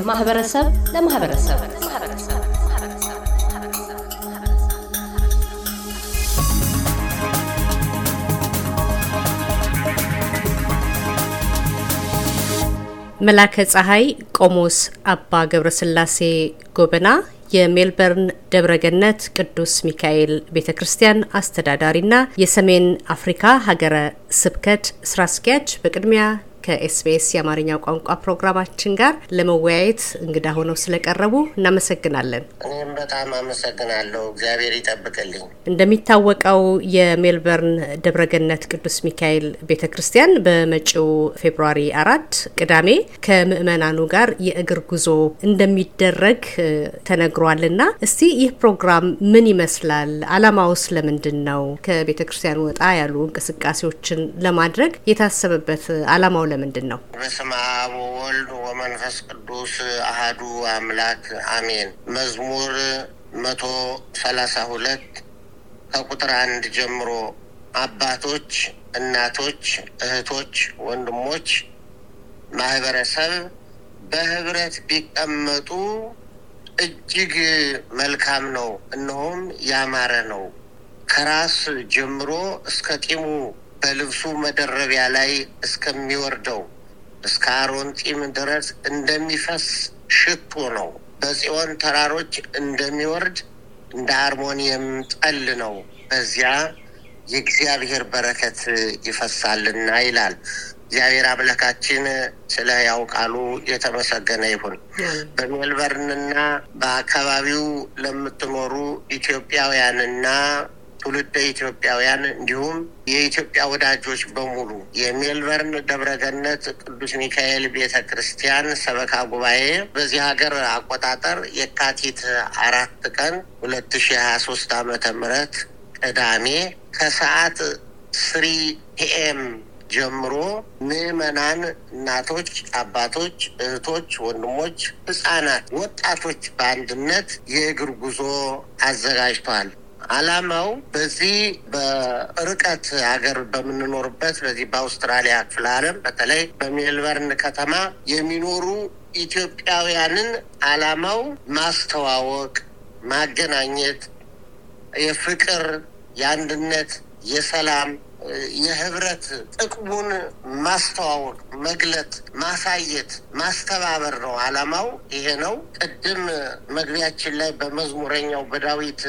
ከማህበረሰብ ለማህበረሰብ። መላከ ፀሐይ ቆሞስ አባ ገብረስላሴ ጎበና የሜልበርን ደብረገነት ቅዱስ ሚካኤል ቤተ ክርስቲያን አስተዳዳሪና የሰሜን አፍሪካ ሀገረ ስብከት ስራ አስኪያጅ፣ በቅድሚያ ከኤስቢኤስ የአማርኛ ቋንቋ ፕሮግራማችን ጋር ለመወያየት እንግዳ ሆነው ስለቀረቡ እናመሰግናለን። እኔም በጣም አመሰግናለሁ። እግዚአብሔር ይጠብቅልኝ። እንደሚታወቀው የሜልበርን ደብረገነት ቅዱስ ሚካኤል ቤተ ክርስቲያን በመጪው ፌብሩዋሪ አራት ቅዳሜ ከምዕመናኑ ጋር የእግር ጉዞ እንደሚደረግ ተነግሯልና እስቲ ይህ ፕሮግራም ምን ይመስላል? አላማውስ ለምንድን ነው? ከቤተ ክርስቲያኑ ወጣ ያሉ እንቅስቃሴዎችን ለማድረግ የታሰበበት አላማው ለምንድን ነው? በስመ አብ ወወልድ ወመንፈስ ቅዱስ አሃዱ አምላክ አሜን። መዝሙር መቶ ሰላሳ ሁለት ከቁጥር አንድ ጀምሮ አባቶች፣ እናቶች፣ እህቶች፣ ወንድሞች፣ ማህበረሰብ በህብረት ቢቀመጡ እጅግ መልካም ነው፣ እነሆም ያማረ ነው። ከራስ ጀምሮ እስከ ጢሙ በልብሱ መደረቢያ ላይ እስከሚወርደው እስከ አሮን ጢም ድረስ እንደሚፈስ ሽቶ ነው። በጽዮን ተራሮች እንደሚወርድ እንደ አርሞኒየም ጠል ነው። በዚያ የእግዚአብሔር በረከት ይፈሳልና ይላል። እግዚአብሔር አምላካችን ስለ ሕያው ቃሉ የተመሰገነ ይሁን። በሜልበርንና በአካባቢው ለምትኖሩ ኢትዮጵያውያንና ትውልደ ኢትዮጵያውያን እንዲሁም የኢትዮጵያ ወዳጆች በሙሉ የሜልበርን ደብረገነት ቅዱስ ሚካኤል ቤተ ክርስቲያን ሰበካ ጉባኤ በዚህ ሀገር አቆጣጠር የካቲት አራት ቀን ሁለት ሺ ሀያ ሶስት ዓመተ ምህረት ቅዳሜ ከሰዓት three pm ጀምሮ ምዕመናን፣ እናቶች፣ አባቶች፣ እህቶች፣ ወንድሞች፣ ህጻናት፣ ወጣቶች በአንድነት የእግር ጉዞ አዘጋጅተዋል። ዓላማው በዚህ በርቀት ሀገር በምንኖርበት በዚህ በአውስትራሊያ ክፍለ ዓለም በተለይ በሜልበርን ከተማ የሚኖሩ ኢትዮጵያውያንን ዓላማው ማስተዋወቅ፣ ማገናኘት፣ የፍቅር፣ የአንድነት፣ የሰላም የህብረት ጥቅሙን ማስተዋወቅ፣ መግለጥ፣ ማሳየት፣ ማስተባበር ነው ዓላማው። ይሄ ነው። ቅድም መግቢያችን ላይ በመዝሙረኛው በዳዊት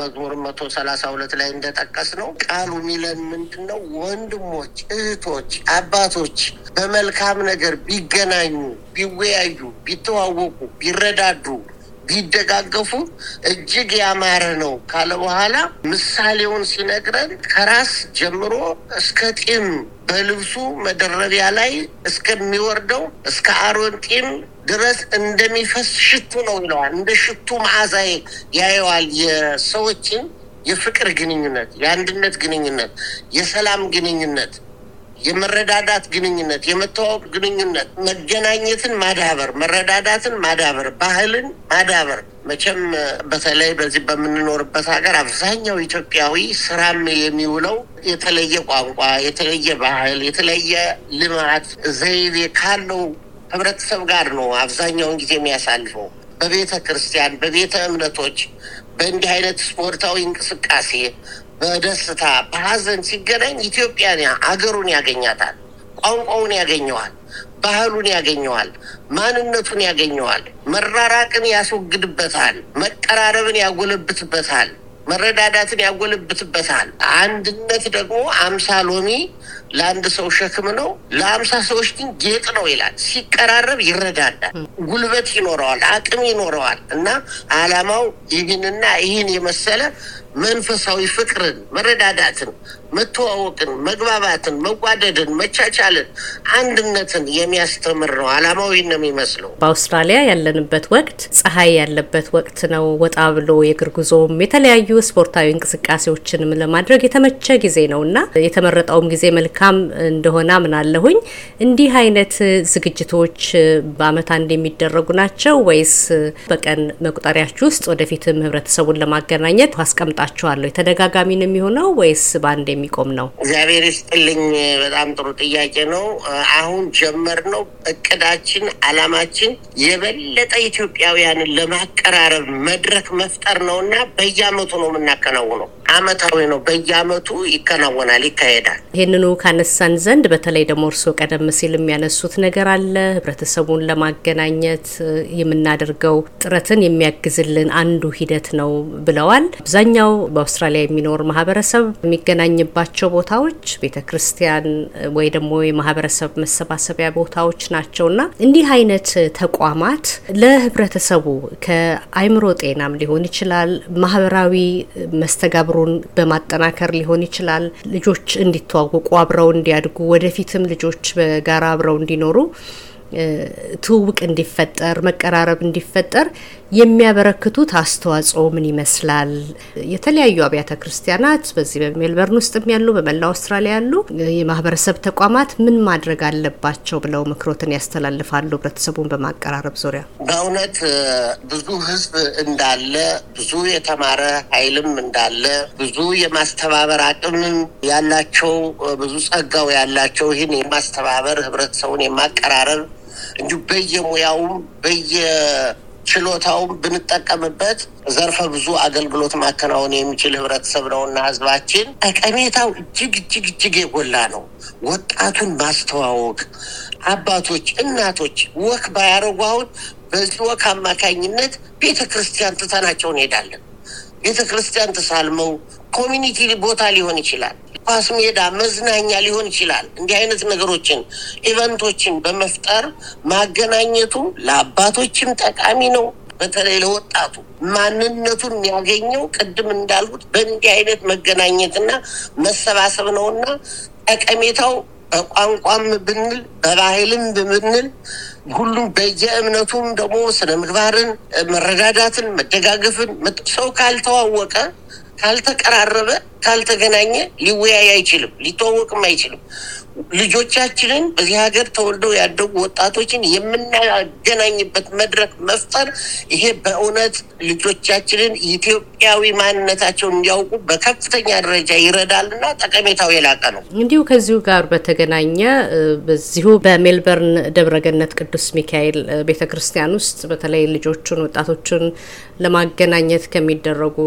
መዝሙር መቶ ሰላሳ ሁለት ላይ እንደጠቀስ ነው ቃሉ ሚለን ምንድን ነው? ወንድሞች፣ እህቶች፣ አባቶች በመልካም ነገር ቢገናኙ፣ ቢወያዩ፣ ቢተዋወቁ፣ ቢረዳዱ ቢደጋገፉ እጅግ ያማረ ነው ካለ በኋላ ምሳሌውን ሲነግረን ከራስ ጀምሮ እስከ ጢም በልብሱ መደረቢያ ላይ እስከሚወርደው እስከ አሮን ጢም ድረስ እንደሚፈስ ሽቱ ነው ይለዋል። እንደ ሽቱ መዓዛ ያየዋል የሰዎችን የፍቅር ግንኙነት፣ የአንድነት ግንኙነት፣ የሰላም ግንኙነት የመረዳዳት ግንኙነት፣ የመተዋወቅ ግንኙነት፣ መገናኘትን ማዳበር፣ መረዳዳትን ማዳበር፣ ባህልን ማዳበር። መቼም በተለይ በዚህ በምንኖርበት ሀገር አብዛኛው ኢትዮጵያዊ ስራም የሚውለው የተለየ ቋንቋ፣ የተለየ ባህል፣ የተለየ ልማት ዘይቤ ካለው ህብረተሰብ ጋር ነው አብዛኛውን ጊዜ የሚያሳልፈው። በቤተ ክርስቲያን፣ በቤተ እምነቶች፣ በእንዲህ አይነት ስፖርታዊ እንቅስቃሴ በደስታ በሀዘን ሲገናኝ ኢትዮጵያን አገሩን ያገኛታል፣ ቋንቋውን ያገኘዋል፣ ባህሉን ያገኘዋል፣ ማንነቱን ያገኘዋል፣ መራራቅን ያስወግድበታል፣ መቀራረብን ያጎለብትበታል፣ መረዳዳትን ያጎለብትበታል። አንድነት ደግሞ አምሳ ሎሚ ለአንድ ሰው ሸክም ነው፣ ለአምሳ ሰዎች ግን ጌጥ ነው ይላል። ሲቀራረብ ይረዳዳል፣ ጉልበት ይኖረዋል፣ አቅም ይኖረዋል እና አላማው ይህንና ይህን የመሰለ መንፈሳዊ ፍቅርን፣ መረዳዳትን፣ መተዋወቅን፣ መግባባትን፣ መጓደድን፣ መቻቻልን፣ አንድነትን የሚያስተምር ነው። አላማው ነው የሚመስለው። በአውስትራሊያ ያለንበት ወቅት ፀሐይ ያለበት ወቅት ነው። ወጣ ብሎ የእግር ጉዞም የተለያዩ ስፖርታዊ እንቅስቃሴዎችንም ለማድረግ የተመቸ ጊዜ ነው እና የተመረጠውም ጊዜ መልካም እንደሆነ አምናለሁኝ። እንዲህ አይነት ዝግጅቶች በአመት አንድ የሚደረጉ ናቸው ወይስ በቀን መቁጠሪያችሁ ውስጥ ወደፊትም ህብረተሰቡን ለማገናኘት አስቀምጣ ይሰጣችኋለሁ? ተደጋጋሚ ነው የሚሆነው ወይስ በአንድ የሚቆም ነው? እግዚአብሔር ይስጥልኝ። በጣም ጥሩ ጥያቄ ነው። አሁን ጀመር ነው። እቅዳችን፣ አላማችን የበለጠ ኢትዮጵያውያንን ለማቀራረብ መድረክ መፍጠር ነው እና በየአመቱ ነው የምናከናውነው። አመታዊ ነው። በየአመቱ ይከናወናል፣ ይካሄዳል። ይህንኑ ካነሳን ዘንድ በተለይ ደግሞ እርስዎ ቀደም ሲል የሚያነሱት ነገር አለ ህብረተሰቡን ለማገናኘት የምናደርገው ጥረትን የሚያግዝልን አንዱ ሂደት ነው ብለዋል። አብዛኛው በአውስትራሊያ የሚኖር ማህበረሰብ የሚገናኝባቸው ቦታዎች ቤተ ክርስቲያን ወይ ደግሞ የማህበረሰብ መሰባሰቢያ ቦታዎች ናቸውና እንዲህ አይነት ተቋማት ለህብረተሰቡ ከአይምሮ ጤናም ሊሆን ይችላል ማህበራዊ መስተጋብሩን በማጠናከር ሊሆን ይችላል ልጆች እንዲተዋወቁ አብረው እንዲያድጉ ወደፊትም ልጆች በጋራ አብረው እንዲኖሩ ትውውቅ እንዲፈጠር መቀራረብ እንዲፈጠር የሚያበረክቱት አስተዋጽኦ ምን ይመስላል? የተለያዩ አብያተ ክርስቲያናት በዚህ በሜልበርን ውስጥም ያሉ በመላው አውስትራሊያ ያሉ የማህበረሰብ ተቋማት ምን ማድረግ አለባቸው ብለው ምክሮትን ያስተላልፋሉ? ህብረተሰቡን በማቀራረብ ዙሪያ በእውነት ብዙ ህዝብ እንዳለ ብዙ የተማረ ኃይልም እንዳለ ብዙ የማስተባበር አቅምም ያላቸው ብዙ ጸጋው ያላቸው ይህን የማስተባበር ህብረተሰቡን የማቀራረብ እንዲሁ በየሙያውም በየችሎታውም ብንጠቀምበት ዘርፈ ብዙ አገልግሎት ማከናወን የሚችል ህብረተሰብ ነው እና ህዝባችን ጠቀሜታው እጅግ እጅግ እጅግ የጎላ ነው። ወጣቱን ማስተዋወቅ አባቶች፣ እናቶች walk ባያደርጉ አሁን በዚህ walk አማካኝነት ቤተ ክርስቲያን ትተናቸው እንሄዳለን። ቤተ ክርስቲያን ተሳልመው community ቦታ ሊሆን ይችላል ኳስ ሜዳ፣ መዝናኛ ሊሆን ይችላል። እንዲህ አይነት ነገሮችን event ኦችን በመፍጠር ማገናኘቱ ለአባቶችም ጠቃሚ ነው። በተለይ ለወጣቱ ማንነቱን የሚያገኘው ቅድም እንዳልኩት በእንዲህ አይነት መገናኘትና መሰባሰብ ነውና ጠቀሜታው በቋንቋም ብንል በባህልም ብንል ሁሉም በየእምነቱም ደግሞ ስነ ምግባርን፣ መረዳዳትን፣ መደጋገፍን ሰው ካልተዋወቀ ካልተቀራረበ ካልተገናኘ ሊወያይ አይችልም፣ ሊተዋወቅም አይችልም። ልጆቻችንን በዚህ ሀገር ተወልደው ያደጉ ወጣቶችን የምናገናኝበት መድረክ መፍጠር ይሄ በእውነት ልጆቻችንን ኢትዮጵያዊ ማንነታቸውን እንዲያውቁ በከፍተኛ ደረጃ ይረዳልና ጠቀሜታው የላቀ ነው። እንዲሁ ከዚሁ ጋር በተገናኘ በዚሁ በሜልበርን ደብረገነት ቅዱስ ሚካኤል ቤተ ክርስቲያን ውስጥ በተለይ ልጆቹን ወጣቶቹን ለማገናኘት ከሚደረጉ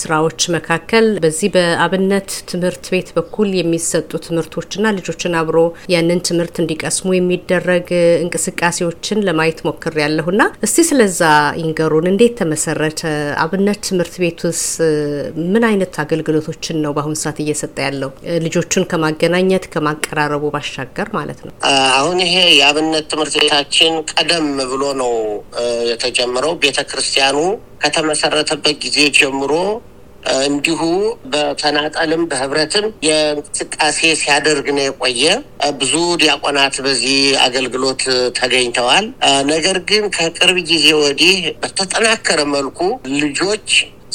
ስራዎች መካከል በዚህ በአብነት ትምህርት ቤት በኩል የሚሰጡ ትምህርቶችና ልጆችን አብሮ ያንን ትምህርት እንዲቀስሙ የሚደረግ እንቅስቃሴዎችን ለማየት ሞክር ያለሁና እስቲ ስለዛ ይንገሩን። እንዴት ተመሰረተ? አብነት ትምህርት ቤት ውስጥ ምን አይነት አገልግሎቶችን ነው በአሁኑ ሰዓት እየሰጠ ያለው? ልጆቹን ከማገናኘት ከማቀራረቡ ባሻገር ማለት ነው። አሁን ይሄ የአብነት ትምህርት ቤታችን ቀደም ብሎ ነው የተጀመረው። ቤተ ክርስቲያኑ ከተመሰረተበት ጊዜ ጀምሮ እንዲሁ በተናጠልም በህብረትም የእንቅስቃሴ ሲያደርግ ነው የቆየ። ብዙ ዲያቆናት በዚህ አገልግሎት ተገኝተዋል። ነገር ግን ከቅርብ ጊዜ ወዲህ በተጠናከረ መልኩ ልጆች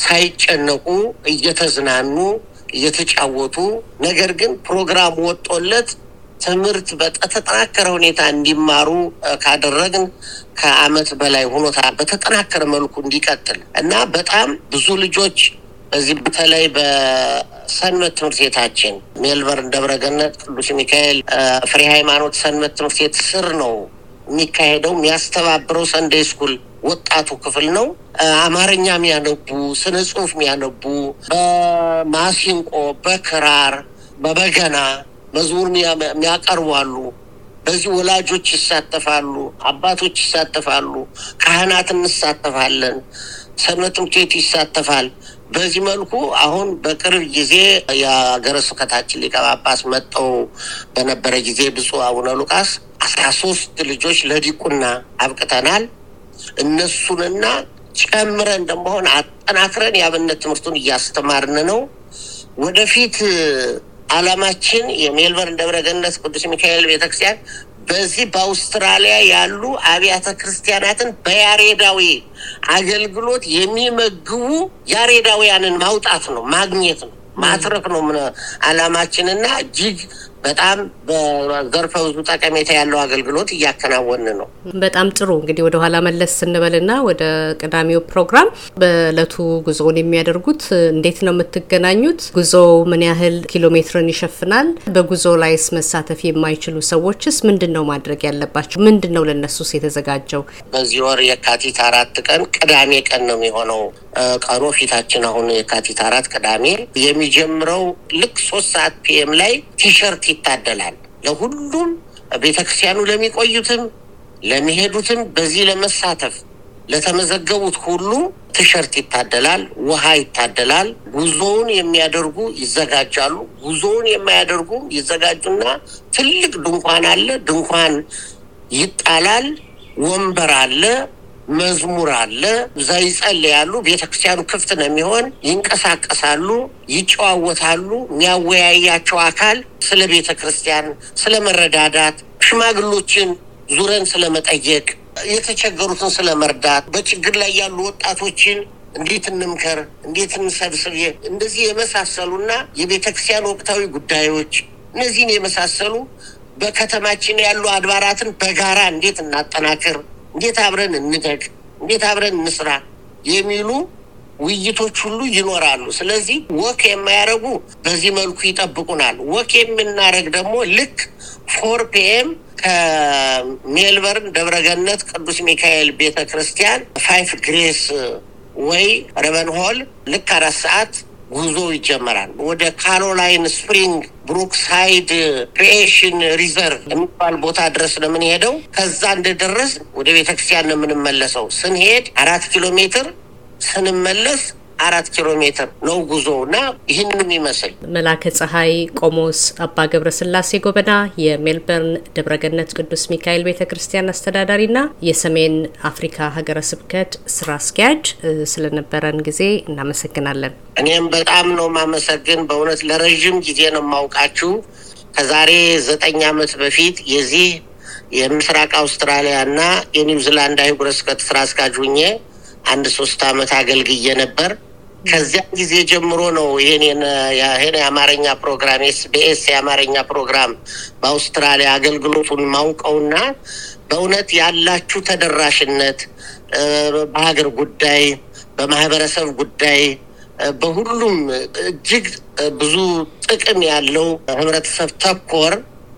ሳይጨነቁ እየተዝናኑ እየተጫወቱ ነገር ግን ፕሮግራም ወጦለት ትምህርት በተጠናከረ ሁኔታ እንዲማሩ ካደረግን ከአመት በላይ ሆኖታል። በተጠናከረ መልኩ እንዲቀጥል እና በጣም ብዙ ልጆች በዚህ በተለይ በሰንበት ትምህርት ቤታችን ሜልበርን ደብረገነት ቅዱስ ሚካኤል ፍሬ ሃይማኖት ሰንበት ትምህርት ቤት ስር ነው የሚካሄደው። የሚያስተባብረው ሰንደይ ስኩል ወጣቱ ክፍል ነው። አማርኛ የሚያነቡ፣ ስነ ጽሁፍ የሚያነቡ፣ በማሲንቆ፣ በክራር፣ በበገና መዝሙር የሚያቀርቡ አሉ። በዚህ ወላጆች ይሳተፋሉ፣ አባቶች ይሳተፋሉ፣ ካህናት እንሳተፋለን፣ ሰንበት ትምህርት ቤቱ ይሳተፋል። በዚህ መልኩ አሁን በቅርብ ጊዜ የሀገረ ስብከታችን ሊቀ ጳጳስ መጠው በነበረ ጊዜ ብፁዕ አቡነ ሉቃስ አስራ ሶስት ልጆች ለዲቁና አብቅተናል። እነሱንና ጨምረን እንደመሆን አጠናክረን የአብነት ትምህርቱን እያስተማርን ነው። ወደፊት አላማችን የሜልበርን ደብረገነት ቅዱስ ሚካኤል ቤተክርስቲያን በዚህ በአውስትራሊያ ያሉ አብያተ ክርስቲያናትን በያሬዳዊ አገልግሎት የሚመግቡ ያሬዳውያንን ማውጣት ነው፣ ማግኘት ነው፣ ማትረክ ነው አላማችንና እጅግ በጣም በዘርፈ ብዙ ጠቀሜታ ያለው አገልግሎት እያከናወን ነው። በጣም ጥሩ። እንግዲህ ወደ ኋላ መለስ ስንበልና ወደ ቅዳሜው ፕሮግራም በእለቱ ጉዞውን የሚያደርጉት እንዴት ነው የምትገናኙት? ጉዞው ምን ያህል ኪሎ ሜትርን ይሸፍናል? በጉዞ ላይስ መሳተፍ የማይችሉ ሰዎችስ ምንድን ነው ማድረግ ያለባቸው? ምንድን ነው ለእነሱስ የተዘጋጀው? በዚህ ወር የካቲት አራት ቀን ቅዳሜ ቀን ነው የሚሆነው። ቀኑ ፊታችን አሁን የካቲት አራት ቅዳሜ የሚጀምረው ልክ ሶስት ሰዓት pm ላይ ቲሸርት ይታደላል ለሁሉም ቤተክርስቲያኑ ለሚቆዩትም ለሚሄዱትም በዚህ ለመሳተፍ ለተመዘገቡት ሁሉ ቲሸርት ይታደላል፣ ውሃ ይታደላል። ጉዞውን የሚያደርጉ ይዘጋጃሉ። ጉዞውን የማያደርጉ ይዘጋጁና ትልቅ ድንኳን አለ። ድንኳን ይጣላል። ወንበር አለ። መዝሙር አለ። እዛ ይጸልያሉ። ቤተክርስቲያኑ ክፍት ነው የሚሆን። ይንቀሳቀሳሉ፣ ይጨዋወታሉ። የሚያወያያቸው አካል ስለ ቤተ ክርስቲያን፣ ስለ መረዳዳት፣ ሽማግሎችን ዙረን ስለ መጠየቅ፣ የተቸገሩትን ስለ መርዳት፣ በችግር ላይ ያሉ ወጣቶችን እንዴት እንምከር፣ እንዴት እንሰብስብ፣ እንደዚህ የመሳሰሉና የቤተ ክርስቲያን ወቅታዊ ጉዳዮች እነዚህን የመሳሰሉ በከተማችን ያሉ አድባራትን በጋራ እንዴት እናጠናክር እንዴት አብረን እንደግ፣ እንዴት አብረን እንስራ የሚሉ ውይይቶች ሁሉ ይኖራሉ። ስለዚህ ወክ የማያደርጉ በዚህ መልኩ ይጠብቁናል። walk የምናደርግ ደግሞ ልክ four pm ከሜልበርን ደብረገነት ቅዱስ ሚካኤል ቤተ ክርስቲያን five Grace Way Ravenhall ልክ አራት ሰዓት ጉዞ ይጀመራል። ወደ Caroline Spring Brookside Recreation Reserve የሚባል ቦታ ድረስ ነው የምንሄደው። ከዛ እንደደረስን ወደ ቤተክርስቲያን ነው የምንመለሰው። ስንሄድ አራት ኪሎ ሜትር ስንመለስ አራት ኪሎ ሜትር ነው ጉዞ እና ይህንን ይመስል መላከ ፀሐይ ቆሞስ አባ ገብረ ስላሴ ጎበና የሜልበርን ደብረገነት ቅዱስ ሚካኤል ቤተ ክርስቲያን አስተዳዳሪና የሰሜን አፍሪካ ሀገረ ስብከት ስራ አስኪያጅ ስለነበረን ጊዜ እናመሰግናለን። እኔም በጣም ነው ማመሰግን። በእውነት ለረዥም ጊዜ ነው የማውቃችሁ። ከዛሬ ዘጠኝ ዓመት በፊት የዚህ የምስራቅ አውስትራሊያ እና የኒውዚላንድ አህጉረ ስብከት ስራ አስኪያጅ ሁኜ አንድ ሶስት ዓመት አገልግዬ ነበር። ከዚያን ጊዜ ጀምሮ ነው ይህን የአማርኛ ፕሮግራም ኤስቢኤስ የአማርኛ ፕሮግራም በአውስትራሊያ አገልግሎቱን ማውቀውና በእውነት ያላችሁ ተደራሽነት በሀገር ጉዳይ፣ በማህበረሰብ ጉዳይ በሁሉም እጅግ ብዙ ጥቅም ያለው ህብረተሰብ ተኮር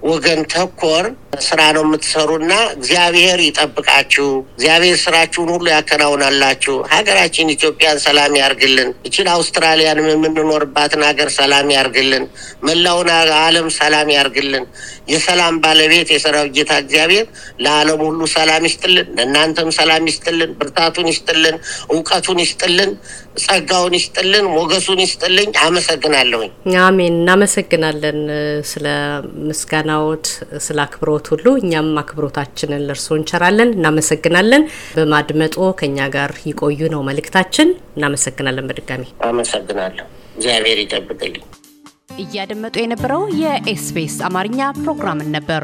ወገን ተኮር ስራ ነው የምትሰሩና እግዚአብሔር ይጠብቃችሁ። እግዚአብሔር ስራችሁን ሁሉ ያከናውናላችሁ። ሀገራችን ኢትዮጵያን ሰላም ያርግልን። ይችን አውስትራሊያን የምንኖርባትን ሀገር ሰላም ያርግልን። መላውን ዓለም ሰላም ያርግልን። የሰላም ባለቤት የሰራዊት ጌታ እግዚአብሔር ለዓለም ሁሉ ሰላም ይስጥልን። ለእናንተም ሰላም ይስጥልን፣ ብርታቱን ይስጥልን፣ እውቀቱን ይስጥልን፣ ጸጋውን ይስጥልን፣ ሞገሱን ይስጥልኝ። አመሰግናለሁኝ። አሜን። እናመሰግናለን ስለ ምስጋናዎት፣ ስለ አክብሮት ሁሉ እኛም አክብሮታችንን ለእርስዎ እንቸራለን። እናመሰግናለን። በማድመጥዎ ከኛ ጋር ይቆዩ ነው መልእክታችን። እናመሰግናለን። በድጋሚ አመሰግናለሁ። እግዚአብሔር ይጠብቅልኝ። እያደመጡ የነበረው የ SBS አማርኛ ፕሮግራምን ነበር።